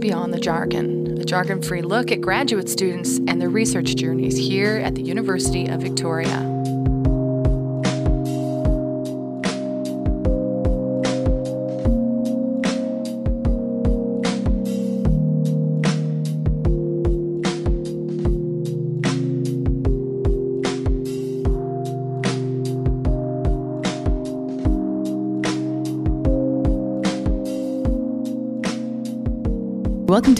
Beyond the Jargon, a jargon free look at graduate students and their research journeys here at the University of Victoria.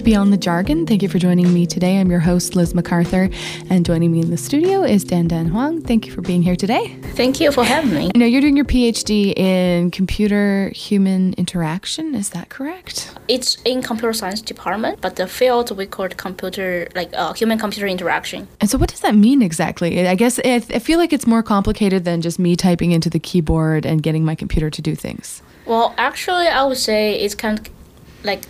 To Beyond the Jargon. Thank you for joining me today. I'm your host, Liz MacArthur, and joining me in the studio is Dandan Huang. Thank you for being here today. Thank you for having me. I know you're doing your PhD in computer human interaction. Is that correct? It's in computer science department, but the field we call computer, like uh, human computer interaction. And so, what does that mean exactly? I guess I feel like it's more complicated than just me typing into the keyboard and getting my computer to do things. Well, actually, I would say it's kind of like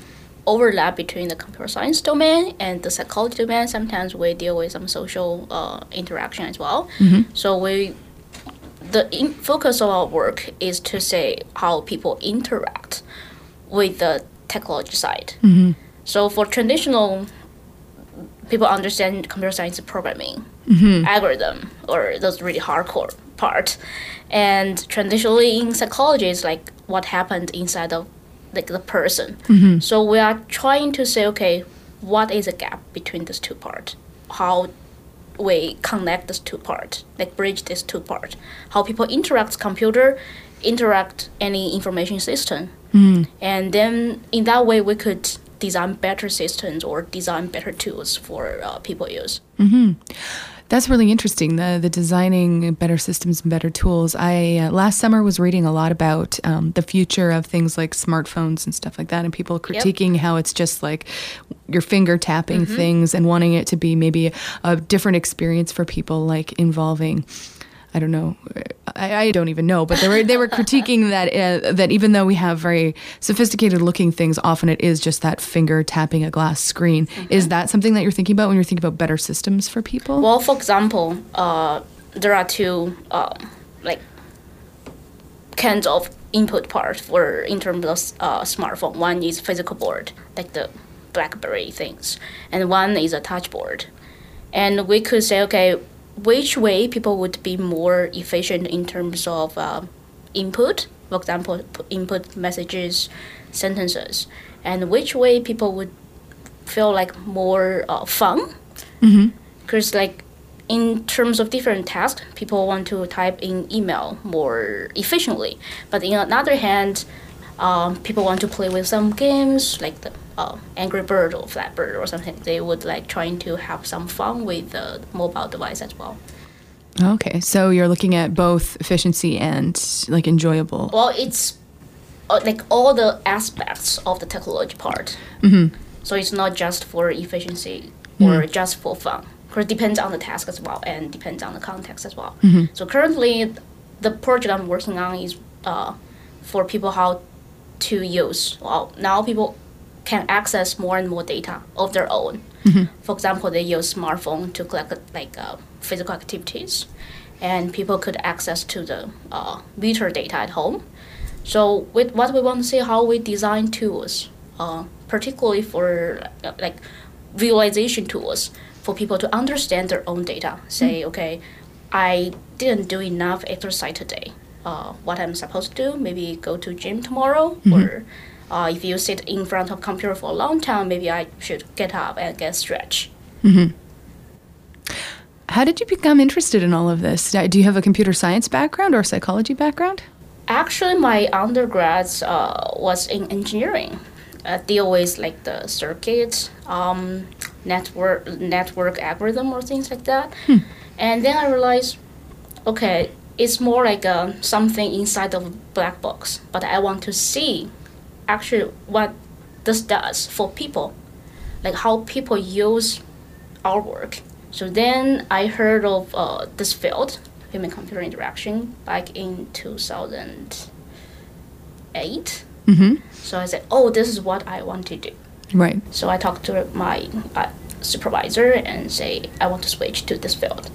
overlap between the computer science domain and the psychology domain. Sometimes we deal with some social uh, interaction as well. Mm-hmm. So we the in- focus of our work is to say how people interact with the technology side. Mm-hmm. So for traditional people understand computer science programming, mm-hmm. algorithm, or those really hardcore part. And traditionally in psychology, it's like what happened inside of like the person. Mm-hmm. So we are trying to say, okay, what is the gap between these two parts? How we connect these two parts, like bridge these two parts. How people interact computer, interact any information system, mm-hmm. and then in that way we could design better systems or design better tools for uh, people use. Mm-hmm. That's really interesting. The the designing better systems and better tools. I uh, last summer was reading a lot about um, the future of things like smartphones and stuff like that, and people critiquing how it's just like your finger tapping things and wanting it to be maybe a different experience for people, like involving. I don't know. I, I don't even know, but they were they were critiquing that uh, that even though we have very sophisticated looking things, often it is just that finger tapping a glass screen. Is that something that you're thinking about when you're thinking about better systems for people? Well, for example, uh, there are two um, like kinds of input parts for in terms of uh, smartphone. One is physical board, like the BlackBerry things, and one is a touch board. And we could say, okay, which way people would be more efficient in terms of uh, input, for example, p- input messages, sentences, and which way people would feel like more uh, fun? Because like in terms of different tasks people want to type in email more efficiently. But in another hand um, people want to play with some games like the uh, angry bird or Flappy Bird or something. They would like trying to have some fun with the mobile device as well. Okay, so you're looking at both efficiency and like enjoyable. well it's uh, like all the aspects of the technology part. So it's not just for efficiency or just for fun. Because it depends on the task as well and depends on the context as well. So currently the project i'm working on is uh, for people how to use. Well now people can access more and more data of their own. For example they use smartphone to collect like uh, physical activities and people could access to the uh, meter data at home. So with what we want to see how we design tools, uh, particularly for uh, like visualization tools for people to understand their own data. Say, okay, I didn't do enough exercise today. Uh, what I'm supposed to do? Maybe go to gym tomorrow, or uh, if you sit in front of computer for a long time, maybe I should get up and get stretch. How did you become interested in all of this? Do you have a computer science background or psychology background? Actually, my undergrads uh, was in engineering. I deal with like the circuit, um, network, network algorithm or things like that. And then I realized, okay, it's more like uh, something inside of a black box. But I want to see, actually, what this does for people, like how people use our work. So then I heard of uh, this field, human computer interaction, back in 2008. Mm-hmm. So I said, oh, this is what I want to do. Right. So I talked to my uh, supervisor and say, I want to switch to this field.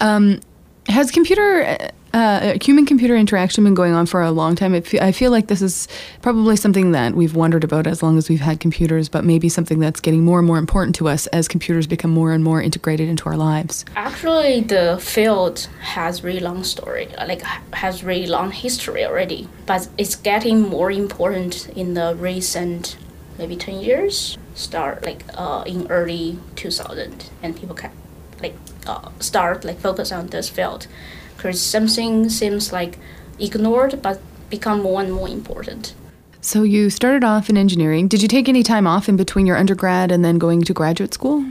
Um, has computer uh, human computer interaction been going on for a long time. I feel like this is probably something that we've wondered about as long as we've had computers, but maybe something that's getting more and more important to us as computers become more and more integrated into our lives. Actually, the field has really long story, like has really long history already, but it's getting more important in the recent maybe 10 years start like uh, in early 2000 and people can like uh, start like focus on this field because something seems like ignored but become more and more important. So you started off in engineering. Did you take any time off in between your undergrad and then going to graduate school?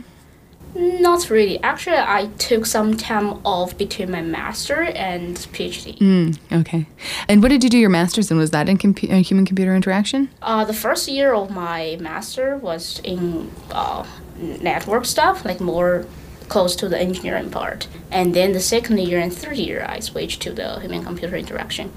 Not really. Actually, I took some time off between my master and PhD. Mm, okay. And what did you do your master's in? Was that in compu- uh, human computer interaction? Uh, the first year of my master was in uh, network stuff, like more close to the engineering part. And then the second year and third year, I switched to the human computer interaction.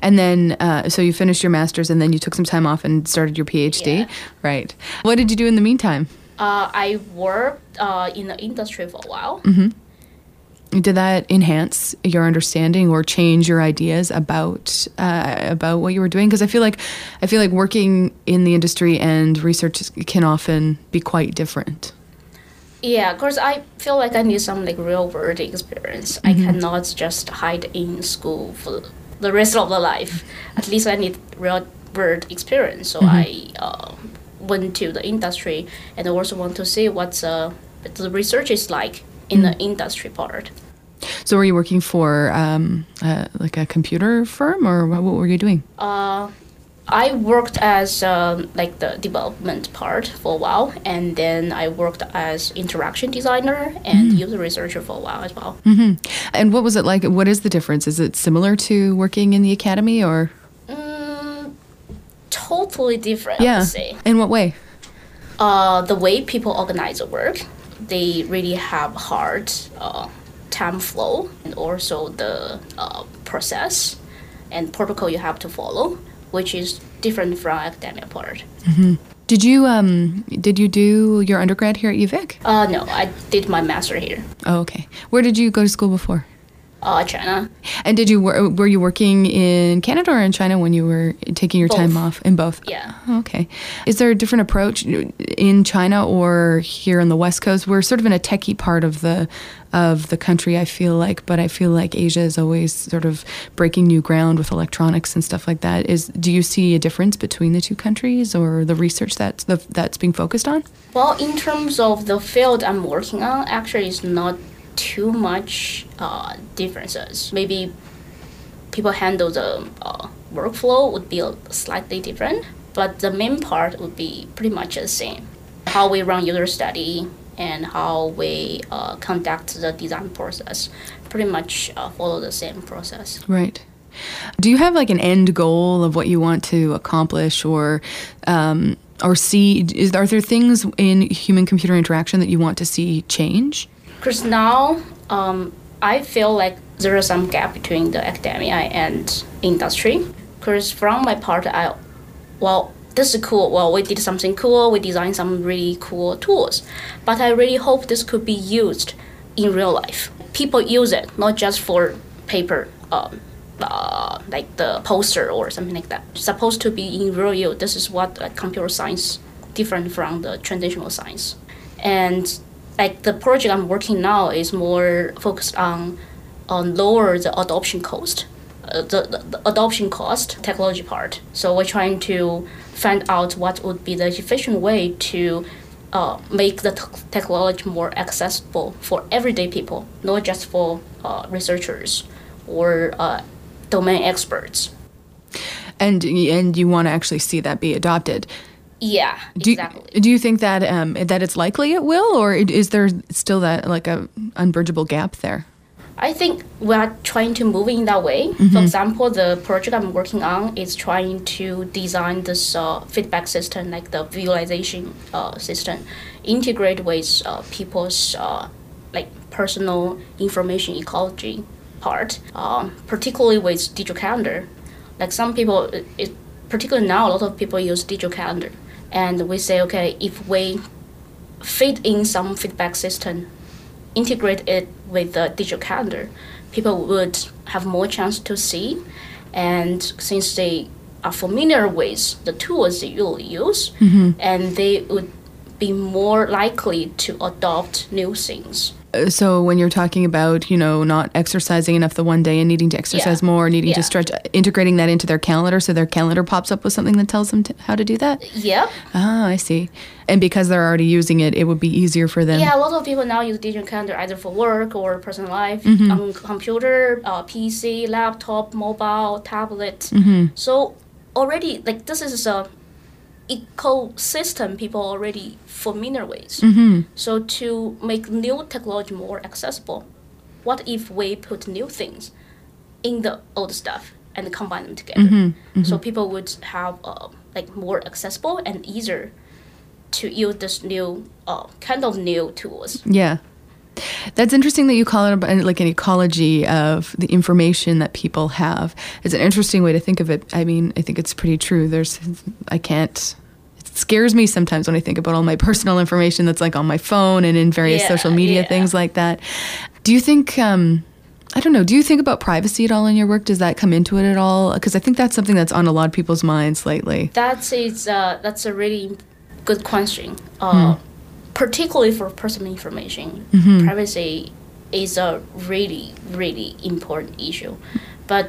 And then, uh, so you finished your master's and then you took some time off and started your PhD? Yeah. Right. What did you do in the meantime? Uh, I worked uh, in the industry for a while. Mm-hmm. Did that enhance your understanding or change your ideas about uh, about what you were doing? Because I feel like I feel like working in the industry and research can often be quite different. Yeah, because I feel like I need some like real world experience. Mm-hmm. I cannot just hide in school for the rest of the life. At least I need real world experience. So mm-hmm. I uh, went to the industry and I also want to see what uh, the research is like in mm-hmm. the industry part. So were you working for um, uh, like a computer firm or what, what were you doing? Uh, I worked as um, like the development part for a while, and then I worked as interaction designer and mm. user researcher for a while as well. Mm-hmm. And what was it like? What is the difference? Is it similar to working in the academy, or? Mm, totally different. Yeah. In what way? Uh, the way people organize the work, they really have hard uh, time flow, and also the uh, process and protocol you have to follow which is different from academia part. Mm-hmm. Did you um did you do your undergrad here at UVic? Uh no, I did my master here. Oh, okay. Where did you go to school before? Uh, China. And did you were you working in Canada or in China when you were taking your both. time off? In both. Yeah. Okay. Is there a different approach in China or here on the West Coast? We're sort of in a techie part of the of the country. I feel like, but I feel like Asia is always sort of breaking new ground with electronics and stuff like that. Is do you see a difference between the two countries or the research that's the, that's being focused on? Well, in terms of the field I'm working on, actually, it's not too much uh, differences. Maybe people handle the uh, workflow would be slightly different, but the main part would be pretty much the same. How we run user study and how we uh, conduct the design process pretty much uh, follow the same process. Right. Do you have like an end goal of what you want to accomplish or um, or see? Is, are there things in human computer interaction that you want to see change? Because now um, I feel like there is some gap between the academia and industry. Because from my part, I well this is cool. Well, we did something cool. We designed some really cool tools, but I really hope this could be used in real life. People use it not just for paper. Um, uh, like the poster or something like that. It's supposed to be in real use. This is what uh, computer science different from the traditional science. And like the project I'm working now is more focused on on lower the adoption cost, the, the, the adoption cost technology part. So we're trying to find out what would be the efficient way to uh, make the t- technology more accessible for everyday people, not just for uh, researchers or uh, domain experts. And and you want to actually see that be adopted. Yeah, do exactly. You, do you think that um, that it's likely it will, or is there still that like a unbridgeable gap there? I think we are trying to move in that way. Mm-hmm. For example, the project I'm working on is trying to design this uh, feedback system, like the visualization uh, system, integrate with uh, people's uh, like personal information ecology part, um, particularly with digital calendar. Like some people, it, particularly now, a lot of people use digital calendar, and we say, okay, if we fit in some feedback system integrate it with the digital calendar, people would have more chance to see, and since they are familiar with the tools they usually use, Mm-hmm. and they would be more likely to adopt new things. So when you're talking about, you know, not exercising enough the one day and needing to exercise Yeah. more, needing to stretch, integrating that into their calendar so their calendar pops up with something that tells them to, how to do that. Yep. Ah, I see. And because they're already using it, it would be easier for them. Yeah, a lot of people now use digital calendar either for work or personal life Mm-hmm. on computer, uh, PC, laptop, mobile, tablet. Mm-hmm. So already, like this is a ecosystem people already familiar with. Mm-hmm. So to make new technology more accessible, what if we put new things in the old stuff and combine them together? Mm-hmm. So people would have uh, like more accessible and easier to use this new uh, kind of new tools. Yeah. That's interesting that you call it about, like an ecology of the information that people have. It's an interesting way to think of it. I mean, I think it's pretty true. There's, I can't, it scares me sometimes when I think about all my personal information that's like on my phone and in various Yeah, social media yeah. things like that. Do you think, um, I don't know, do you think about privacy at all in your work? Does that come into it at all? Because I think that's something that's on a lot of people's minds lately. That is uh, that's a really good question. Uh, Particularly for personal information, privacy is a really really important issue. But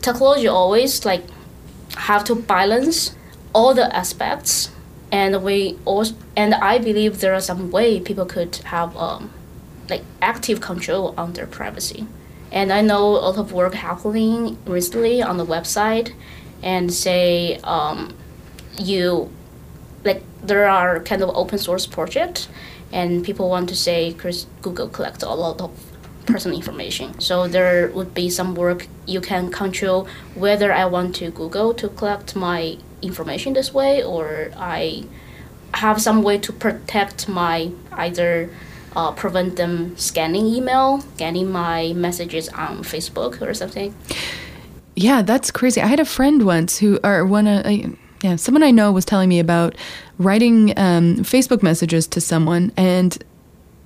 technology always like have to balance all the aspects, and we also and I believe there are some way people could have um, like active control on their privacy. And I know a lot of work happening recently on the website, and say um, you like there are kind of open source project, and people want to say Google collects a lot of personal information. So there would be some work you can control whether I want to Google to collect my information this way or I have some way to protect my either uh, prevent them scanning email, getting my messages on Facebook or something. Yeah, that's crazy. I had a friend once who, or one, uh, yeah, someone I know was telling me about writing um, Facebook messages to someone, and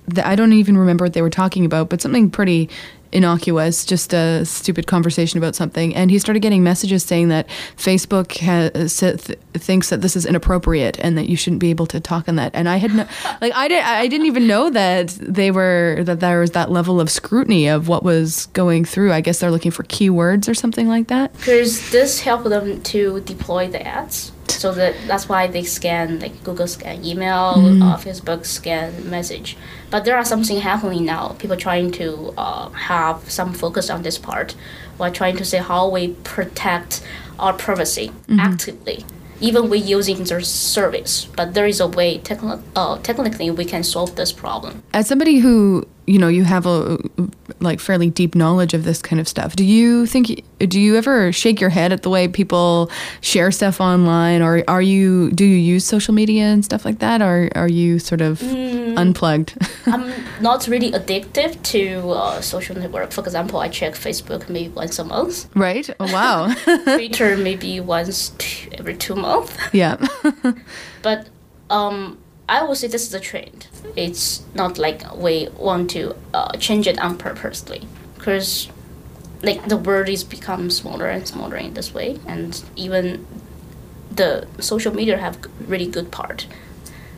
the, I don't even remember what they were talking about, but something pretty innocuous, just a stupid conversation about something. And he started getting messages saying that Facebook has, th- thinks that this is inappropriate and that you shouldn't be able to talk on that. And I had no, like I did I didn't even know that they were that there was that level of scrutiny of what was going through. I guess they're looking for keywords or something like that. Because this helped them to deploy the ads. So that that's why they scan like Google scan email, uh, Facebook scan message. But there are something happening now. People trying to uh, have some focus on this part, while trying to say how we protect our privacy actively. Even we using their service, but there is a way techni- uh, technically we can solve this problem. As somebody who you know you have a like fairly deep knowledge of this kind of stuff, do you think do you ever shake your head at the way people share stuff online, or are you do you use social media and stuff like that, or are you sort of unplugged? I'm not really addictive to uh, social network. For example, I check Facebook maybe once a month. right? Oh, wow. Twitter maybe once t- every two months. yeah. But um, I would say this is a trend. It's not like we want to uh, change it on purposely, because like the world is become smaller and smaller in this way, and even the social media have really good part.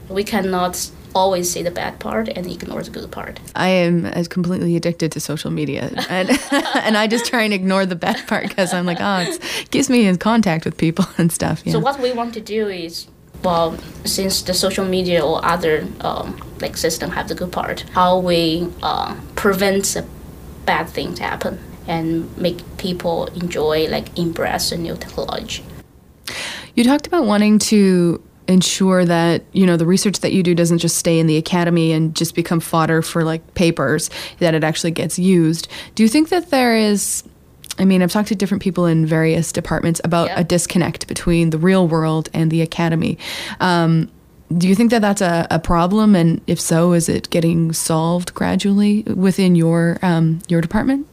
We cannot always say the bad part and ignore the good part. I am as completely addicted to social media, and and I just try and ignore the bad part because I'm like, oh, it gives me in contact with people and stuff. Yeah. So what we want to do is, well, since the social media or other um, like system have the good part, how we uh, prevent the bad things happen and make people enjoy like embrace the new technology. You talked about wanting to ensure that you know the research that you do doesn't just stay in the academy and just become fodder for like papers that it actually gets used. Do you think that there is i mean i've talked to different people in various departments about Yeah. a disconnect between the real world and the academy. Um, do you think that that's a, a problem? And if so is it getting solved gradually within your um, your department?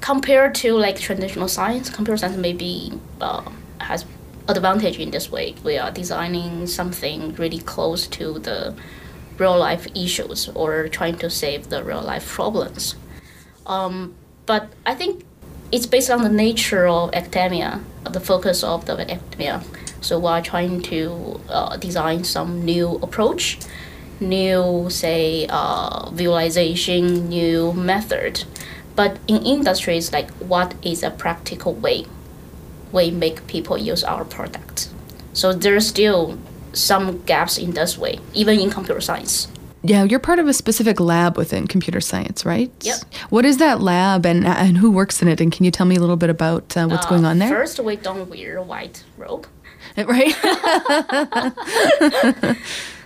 Compared to like traditional science, computer science maybe uh, has advantage in this way. We are designing something really close to the real life issues or trying to save the real life problems. Um, but I think it's based on the nature of academia, the focus of the academia. So we're trying to uh, design some new approach, new say uh, visualization, new method. But in industries, like what is a practical way we make people use our product? So there's still some gaps in this way, even in computer science. Yeah, you're part of a specific lab within computer science, right? Yep. What is that lab and and who works in it? And can you tell me a little bit about uh, what's Uh, going on there? First, we don't wear white robe. Right.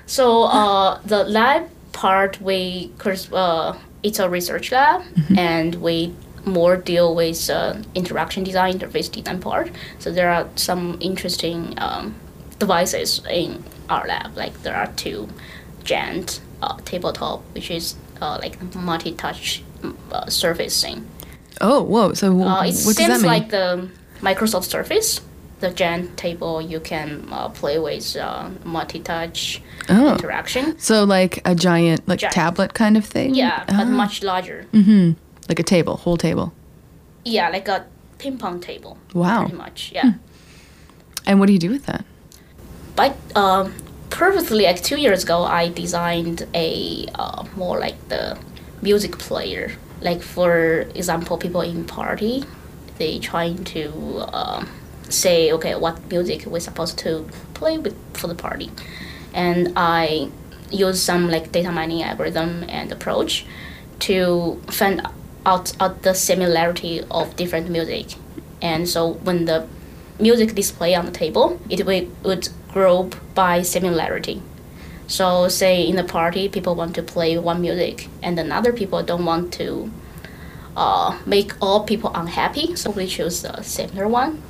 So uh, the lab part, we uh, it's a research lab, and we more deal with uh, interaction design, interface design part. So there are some interesting um, devices in our lab. Like there are two Gent uh, tabletop, which is uh, like multi-touch uh, surfacing. oh, whoa. So w- Uh, it what does that seems like the Microsoft Surface. The Gent table you can uh, play with uh, multi-touch Oh. interaction. so like a giant like Giant. tablet kind of thing. Yeah, but Ah. much larger. Like a table, whole table. Yeah, like a ping pong table. Wow. Pretty much, yeah. And what do you do with that? But um, previously, like two years ago, I designed a uh, more like the music player. Like for example, people in party, they trying to um, say, okay, what music we're supposed to play with for the party, and I use some like data mining algorithm and approach to find out, out the similarity of different music, and so when the music display on the table, it will, would group by similarity. So, say in the party, people want to play one music, and another people don't want to uh, make all people unhappy, so we choose the similar one.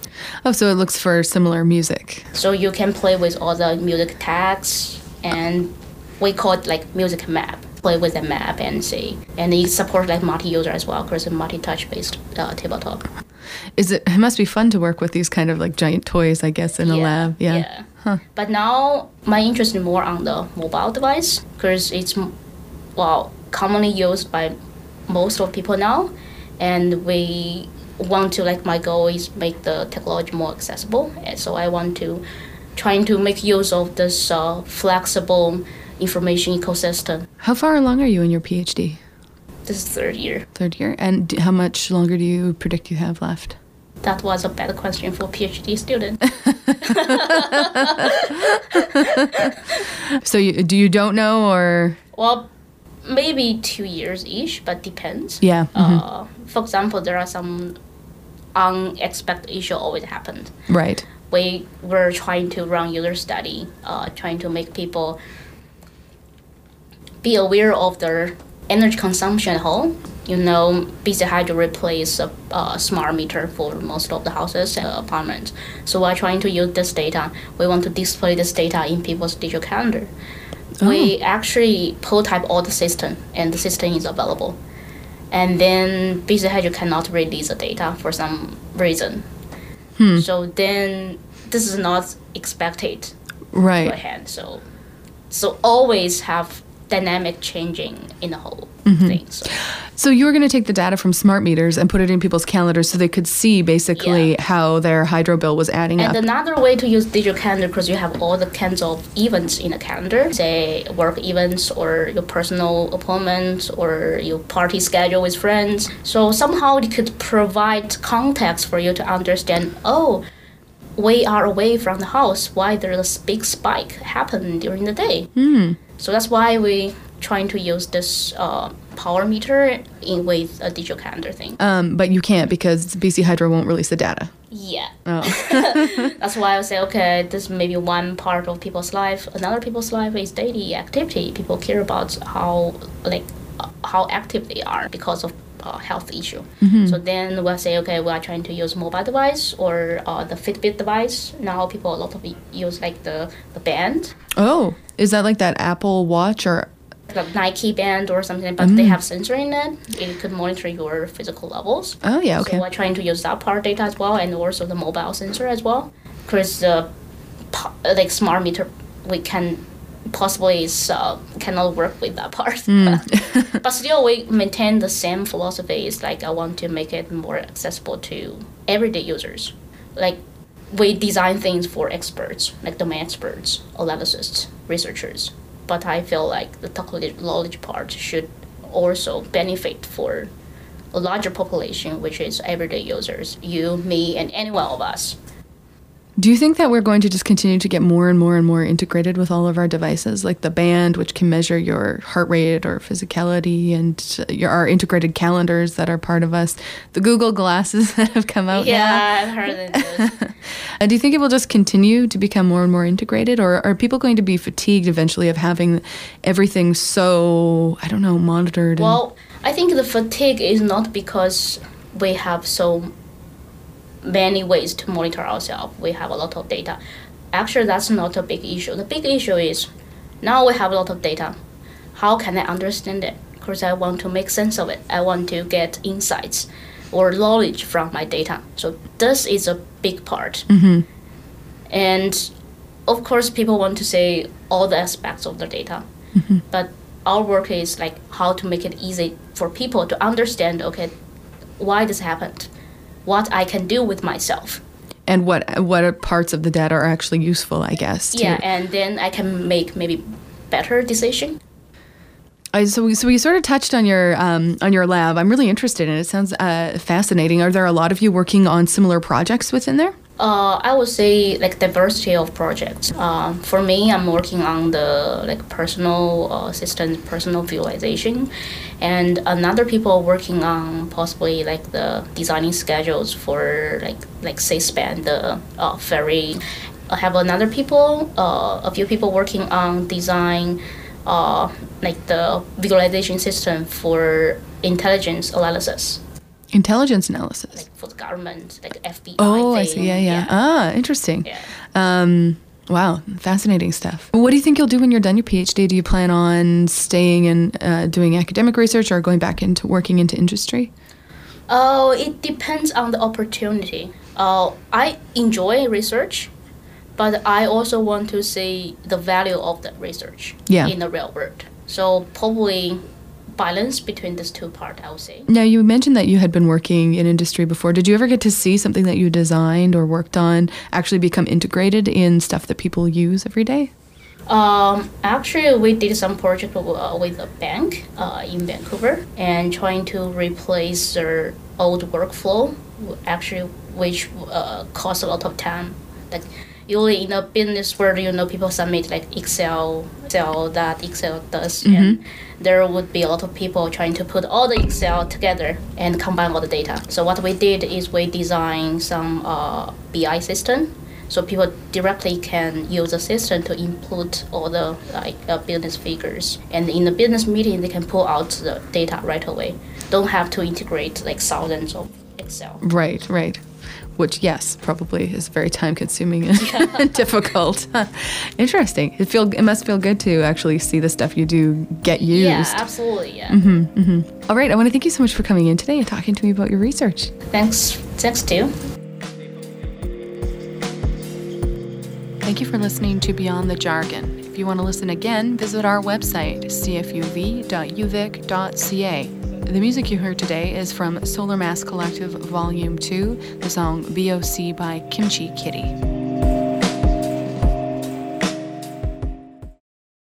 Oh, so it looks for similar music. So you can play with all the music tags, and we call it like music map. Play with the map and see, and it supports like multi-user as well, because it's a multi-touch based uh, tabletop. Is it? It must be fun to work with these kind of like giant toys, I guess, in a lab. Yeah. But now my interest is more on the mobile device because it's well commonly used by most of people now, and we want to like my goal is make the technology more accessible, and so I want to trying to make use of this uh, flexible information ecosystem. How far along are you in your PhD? This is third year. Third year. And d- how much longer do you predict you have left? That was a bad question for PhD student. So you, do you don't know or? well, maybe two years each, but depends. Yeah. mhm. Uh, for example, there are some unexpected issue always happened. right. We were trying to run user study, uh, trying to make people be aware of their energy consumption at home. You know, BC Hydro replaced a uh, smart meter for most of the houses and apartments. So we're trying to use this data. We want to display this data in people's digital calendar. We actually prototype all the system, and the system is available. And then BC Hydro cannot release the data for some reason. So then this is not expected Right. beforehand. So so always have dynamic changing in the whole Mm-hmm. thing. So So you were going to take the data from smart meters and put it in people's calendars so they could see basically Yeah. how their hydro bill was adding and up. And another way to use digital calendar because you have all the kinds of events in the calendar, say work events or your personal appointments or your party schedule with friends. So somehow it could provide context for you to understand. Oh. We are away from the house. Why there's a big spike happen during the day? So that's why we trying to use this uh, power meter in with a digital calendar thing. Um, but you can't because BC Hydro won't release the data. yeah. Oh. That's why I say, okay, this may be one part of people's life. Another people's life is daily activity. People care about how like uh, how active they are because of uh, health issue. So then we'll say, okay, we are trying to use mobile device or uh, the Fitbit device. Now people a lot of use like the the band, oh, is that like that Apple Watch or? like Nike band or something, but they have sensor in it. It could monitor your physical levels. Oh yeah, okay. So we're trying to use that part data as well, and also the mobile sensor as well. Because the like smart meter, we can possibly is uh, cannot work with that part. but still, we maintain the same philosophies. Like I want to make it more accessible to everyday users. Like we design things for experts, like domain experts, analysts, researchers. But I feel like the technology part should also benefit for a larger population, which is everyday users, you, me, and any one of us. Do you think that we're going to just continue to get more and more and more integrated with all of our devices, like the band, which can measure your heart rate or physicality, and your, our integrated calendars that are part of us, the Google glasses that have come out? Yeah, now? I've heard of those. do you think it will just continue to become more and more integrated, or are people going to be fatigued eventually of having everything so I don't know monitored? Well, I think the fatigue is not because we have so many ways to monitor ourselves. We have a lot of data. Actually, that's not a big issue. The big issue is now we have a lot of data. How can I understand it? Because I want to make sense of it. I want to get insights or knowledge from my data. So this is a big part. Mm-hmm. And of course, people want to say all the aspects of the data, mm-hmm. but our work is like how to make it easy for people to understand. Okay, why this happened? What I can do with myself. And what what parts of the data are actually useful, I guess. Yeah, and then I can make maybe better decision. I, so, we, so we sort of touched on your um, on your lab. I'm really interested in it. It sounds uh, fascinating. Are there a lot of you working on similar projects within there? Uh, I would say like diversity of projects. Uh, for me, I'm working on the like personal uh, assistant, personal visualization, and another people working on possibly like the designing schedules for like like say span the uh, ferry. I have another people, uh, a few people working on design, uh, like the visualization system for intelligence analysis intelligence analysis. Like for the government like fbi oh thing. i see. yeah, yeah. Yeah. Ah interesting. Yeah. Um wow. Fascinating stuff. What do you think you'll do when you're done your phd do you plan on staying and uh, doing academic research or going back into working into industry? Oh it depends on the opportunity. Uh, i enjoy research but i also want to see the value of the research Yeah. in the real world. So probably balance between these two parts, I would say. Now, you mentioned that you had been working in industry before. Did you ever get to see something that you designed or worked on actually become integrated in stuff that people use every day? Um, actually, we did some project uh, with a bank uh, in Vancouver and trying to replace their old workflow, actually, which uh, cost a lot of time. Like usually in a business world, you know, people submit like Excel, Excel that Excel does, Mm-hmm. and there would be a lot of people trying to put all the Excel together and combine all the data. So what we did is we designed some uh, BI system. So people directly can use the system to input all the like uh, business figures, and in the business meeting they can pull out the data right away. Don't have to integrate like thousands of Excel. Right, right. Which, yes, probably is very time consuming and difficult. Interesting. It feel it must feel good to actually see the stuff you do get used. Yeah, absolutely. Yeah. Mm-hmm, mm-hmm. All right, I want to thank you so much for coming in today and talking to me about your research. Thanks. Thanks too. Thank you for listening to Beyond the Jargon. If you want to listen again, visit our website, cfuv.uvic.ca. The music you heard today is from Solar Mass Collective Volume 2, the song BOC by Kimchi Kitty.